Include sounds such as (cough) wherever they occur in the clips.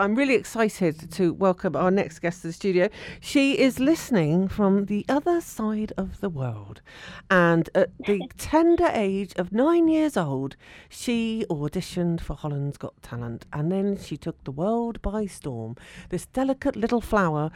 I'm really excited to welcome our next guest to the studio. She is listening from the other side of the world. And at the (laughs) tender age of nine years old, she auditioned for Holland's Got Talent. And then she took the world by storm. This delicate little flower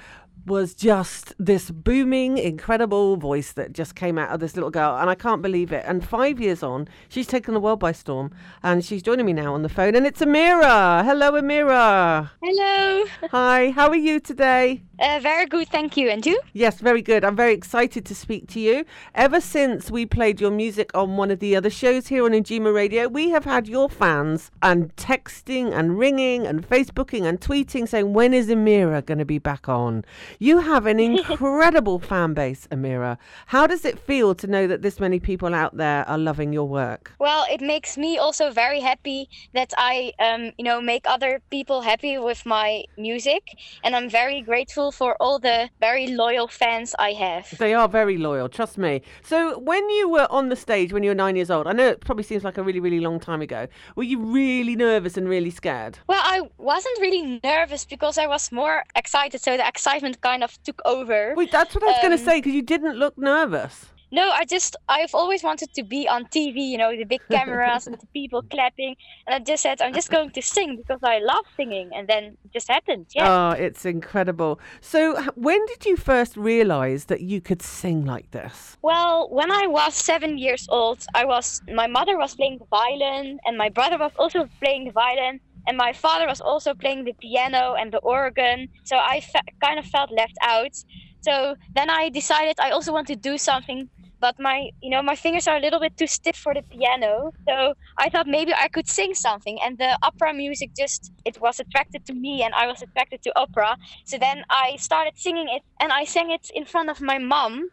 was just this booming, incredible voice that just came out of this little girl, and I can't believe it. And five years on, she's taken the world by storm, and she's joining me now on the phone, and it's Amira. Hello, Amira. Hello. (laughs) Hi. How are you today? Uh, very good, thank you. And you? Yes, very good. I'm very excited to speak to you. Ever since we played your music on one of the other shows here on Injima Radio, we have had your fans and texting and ringing and Facebooking and tweeting saying, when is Amira going to be back on? You have an (laughs) incredible fan base, Amira. How does it feel to know that this many people out there are loving your work? Well, it makes me also very happy that I, um, you know, make other people happy with my music. And I'm very grateful for all the very loyal fans I have. They are very loyal, trust me. So, when you were on the stage when you were nine years old, I know it probably seems like a really, really long time ago, were you really nervous and really scared? Well, I wasn't really nervous because I was more excited, so the excitement kind of took over. Wait, that's what I was um, going to say because you didn't look nervous. No, I just I've always wanted to be on TV, you know, the big (laughs) cameras and the people clapping, and I just said I'm just going to sing because I love singing, and then it just happened. Yeah. Oh, it's incredible. So, when did you first realize that you could sing like this? Well, when I was seven years old, I was my mother was playing the violin, and my brother was also playing the violin and my father was also playing the piano and the organ so I fe- kind of felt left out so then i decided i also want to do something but my you know my fingers are a little bit too stiff for the piano so i thought maybe i could sing something and the opera music just it was attracted to me and i was attracted to opera so then i started singing it and i sang it in front of my mom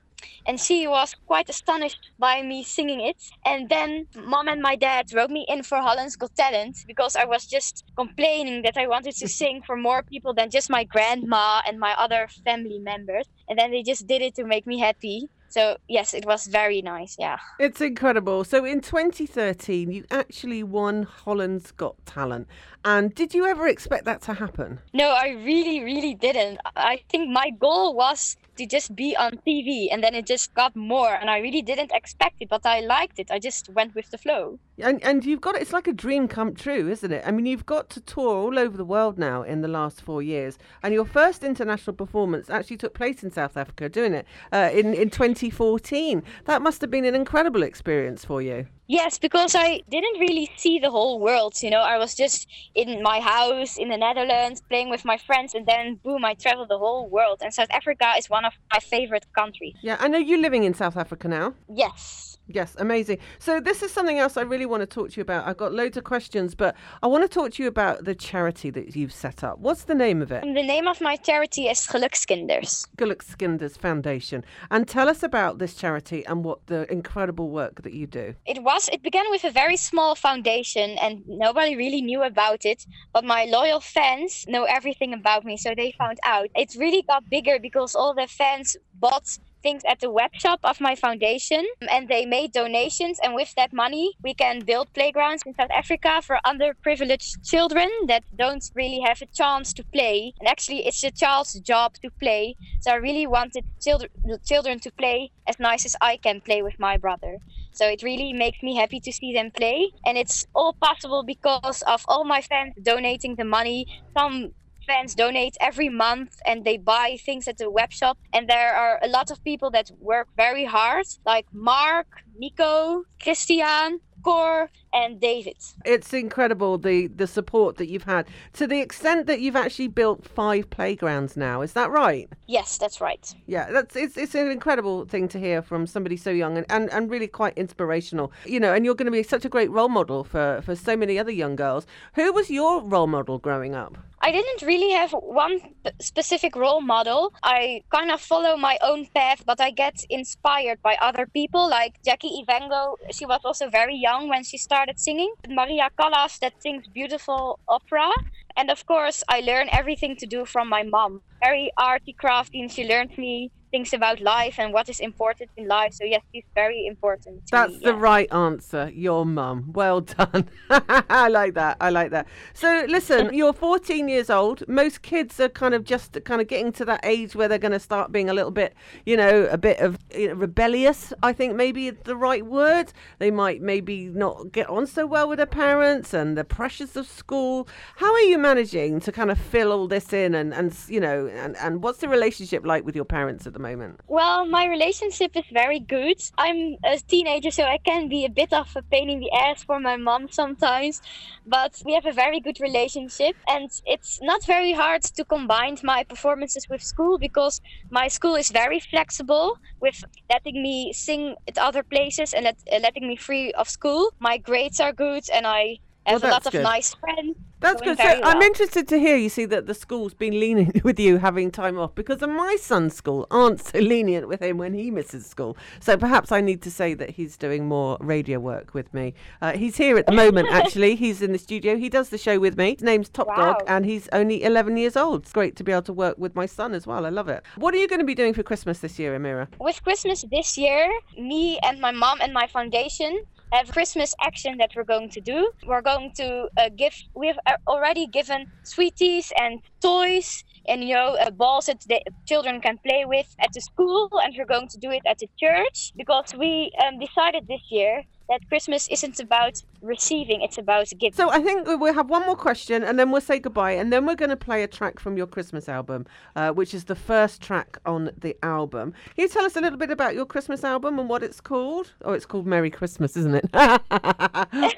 and she was quite astonished by me singing it. And then mom and my dad wrote me in for Holland's Got Talent because I was just complaining that I wanted to sing for more people than just my grandma and my other family members. And then they just did it to make me happy. So yes, it was very nice. Yeah. It's incredible. So in 2013, you actually won Holland's Got Talent. And did you ever expect that to happen? No, I really, really didn't. I think my goal was to just be on TV and then it just got more and I really didn't expect it but I liked it. I just went with the flow. And and you've got it's like a dream come true isn't it? I mean you've got to tour all over the world now in the last 4 years and your first international performance actually took place in South Africa doing it uh, in in 2014 that must have been an incredible experience for you Yes, because I didn't really see the whole world. You know, I was just in my house in the Netherlands playing with my friends, and then boom, I traveled the whole world. And South Africa is one of my favorite countries. Yeah, I know you're living in South Africa now. Yes. Yes, amazing. So this is something else I really want to talk to you about. I've got loads of questions, but I want to talk to you about the charity that you've set up. What's the name of it? The name of my charity is Gelukskinders. Gelukskinders Foundation. And tell us about this charity and what the incredible work that you do. It was it began with a very small foundation and nobody really knew about it, but my loyal fans know everything about me, so they found out. It really got bigger because all the fans bought things at the web shop of my foundation and they made donations and with that money we can build playgrounds in South Africa for underprivileged children that don't really have a chance to play. And actually it's a child's job to play. So I really wanted children children to play as nice as I can play with my brother. So it really makes me happy to see them play. And it's all possible because of all my fans donating the money some fans donate every month and they buy things at the web shop. And there are a lot of people that work very hard, like Mark, Nico, Christian, Cor and David. It's incredible the the support that you've had to the extent that you've actually built five playgrounds now. Is that right? Yes, that's right. Yeah, that's it's it's an incredible thing to hear from somebody so young and, and, and really quite inspirational. You know, and you're going to be such a great role model for for so many other young girls. Who was your role model growing up? I didn't really have one specific role model. I kind of follow my own path, but I get inspired by other people like Jackie Evancho. She was also very young when she started singing. Maria Callas that sings beautiful opera. And of course, I learn everything to do from my mom. Very arty, crafty, and she learned me things about life and what is important in life. So yes, she's very important. That's me, the yeah. right answer. Your mum. Well done. (laughs) I like that. I like that. So listen, (laughs) you're 14 years old. Most kids are kind of just kind of getting to that age where they're going to start being a little bit, you know, a bit of you know, rebellious. I think maybe it's the right word. They might maybe not get on so well with their parents and the pressures of school. How are you managing to kind of fill all this in and and you know and and what's the relationship like with your parents at the moment? Well, my relationship is very good. I'm a teenager, so I can be a bit of a pain in the ass for my mom sometimes, but we have a very good relationship, and it's not very hard to combine my performances with school because my school is very flexible with letting me sing at other places and let, uh, letting me free of school. My grades are good, and I Well, a lot that's of good. nice friends. That's good. So very I'm interested to hear you see that the school's been lenient (laughs) with you having time off because my son's school aren't so lenient with him when he misses school. So perhaps I need to say that he's doing more radio work with me. Uh, he's here at the moment, (laughs) actually. He's in the studio. He does the show with me. His name's Top Dog, and he's only 11 years old. It's great to be able to work with my son as well. I love it. What are you going to be doing for Christmas this year, Amira? with Christmas this year, me and my mom and my foundation have Christmas action that we're going to do. We're going to uh, give, we've uh, already given sweeties and toys and, you know, uh, balls that the children can play with at the school. And we're going to do it at the church because we um, decided this year that Christmas isn't about receiving, it's about giving. So I think we'll have one more question and then we'll say goodbye and then we're going to play a track from your Christmas album, uh, which is the first track on the album. Can you tell us a little bit about your Christmas album and what it's called? Oh, it's called Merry Christmas, isn't it? (laughs) that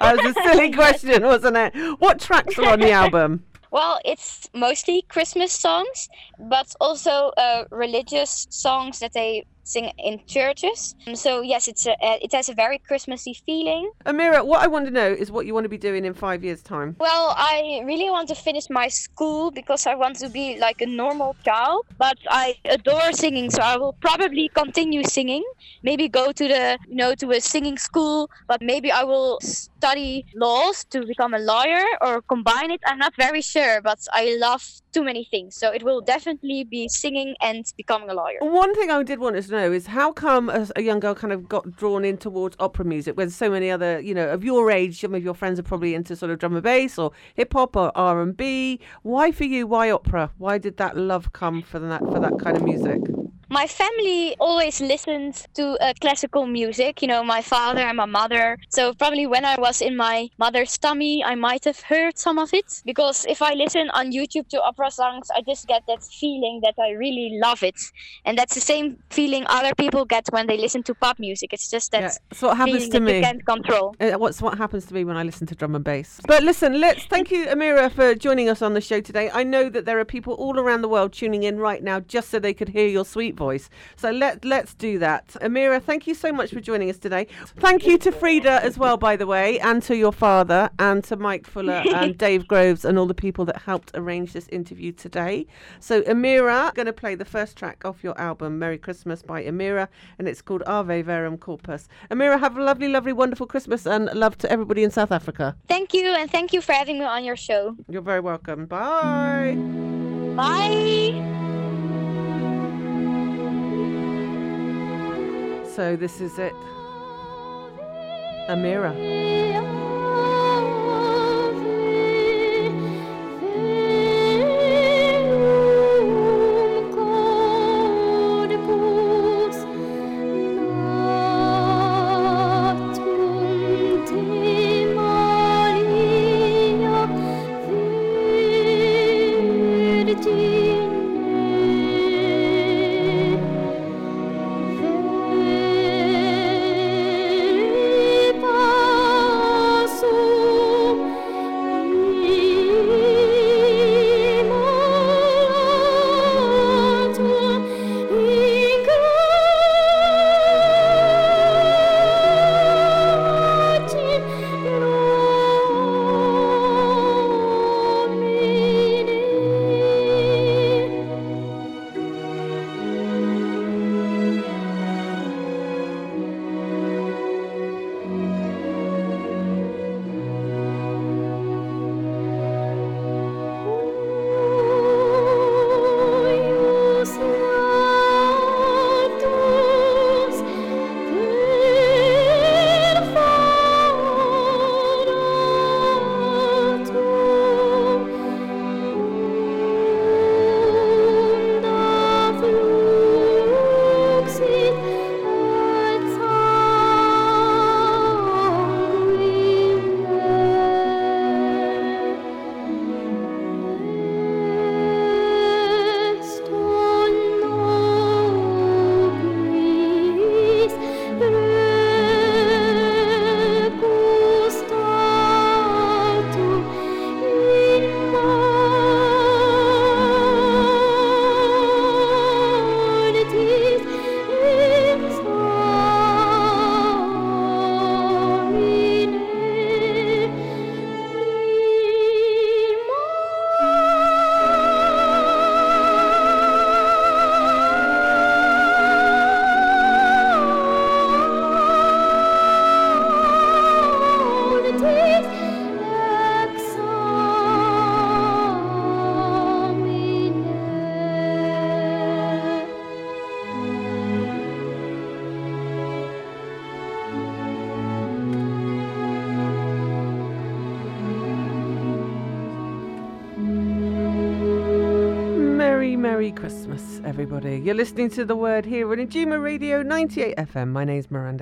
was a (laughs) silly question, wasn't it? What tracks are on the album? Well, it's mostly Christmas songs, but also uh, religious songs that they sing in churches. Um, So yes, it's a, uh, it has a very Christmassy feeling. Amira, what I want to know is what you want to be doing in five years' time. Well, I really want to finish my school because I want to be like a normal child. But I adore singing, so I will probably continue singing. Maybe go to the you know to a singing school, but maybe I will study laws to become a lawyer or combine it. I'm not very sure, but I love too many things, so it will definitely be singing and becoming a lawyer. One thing I did want to know is how come a, a young girl kind of got drawn in towards opera music when so many other, you know, of your age, some of your friends are probably into sort of drum and bass or hip hop or R and B. Why for you? Why opera? Why did that love come for that for that kind of music? My family always listened to uh, classical music, you know, my father and my mother. So, probably when I was in my mother's tummy, I might have heard some of it. Because if I listen on YouTube to opera songs, I just get that feeling that I really love it. And that's the same feeling other people get when they listen to pop music. It's just that Yeah, that's what happens to me. you can't control. Uh, What's what happens to me when I listen to drum and bass? But listen, let's thank you, Amira, for joining us on the show today. I know that there are people all around the world tuning in right now just so they could hear your sweet voice. So let let's do that. Amira, thank you so much for joining us today. Thank you to Frida as well, by the way, and to your father, and to Mike Fuller (laughs) and Dave Groves, and all the people that helped arrange this interview today. So Amira, going to play the first track off your album, Merry Christmas by Amira, and it's called Ave Verum Corpus. Amira, have a lovely, lovely, wonderful Christmas, and love to everybody in South Africa. Thank you, and thank you for having me on your show. You're very welcome. Bye. Bye. So this is it. Amira. Verpas Christmas, everybody. You're listening to The Word here on Ijuma Radio 98 FM. My name's Miranda.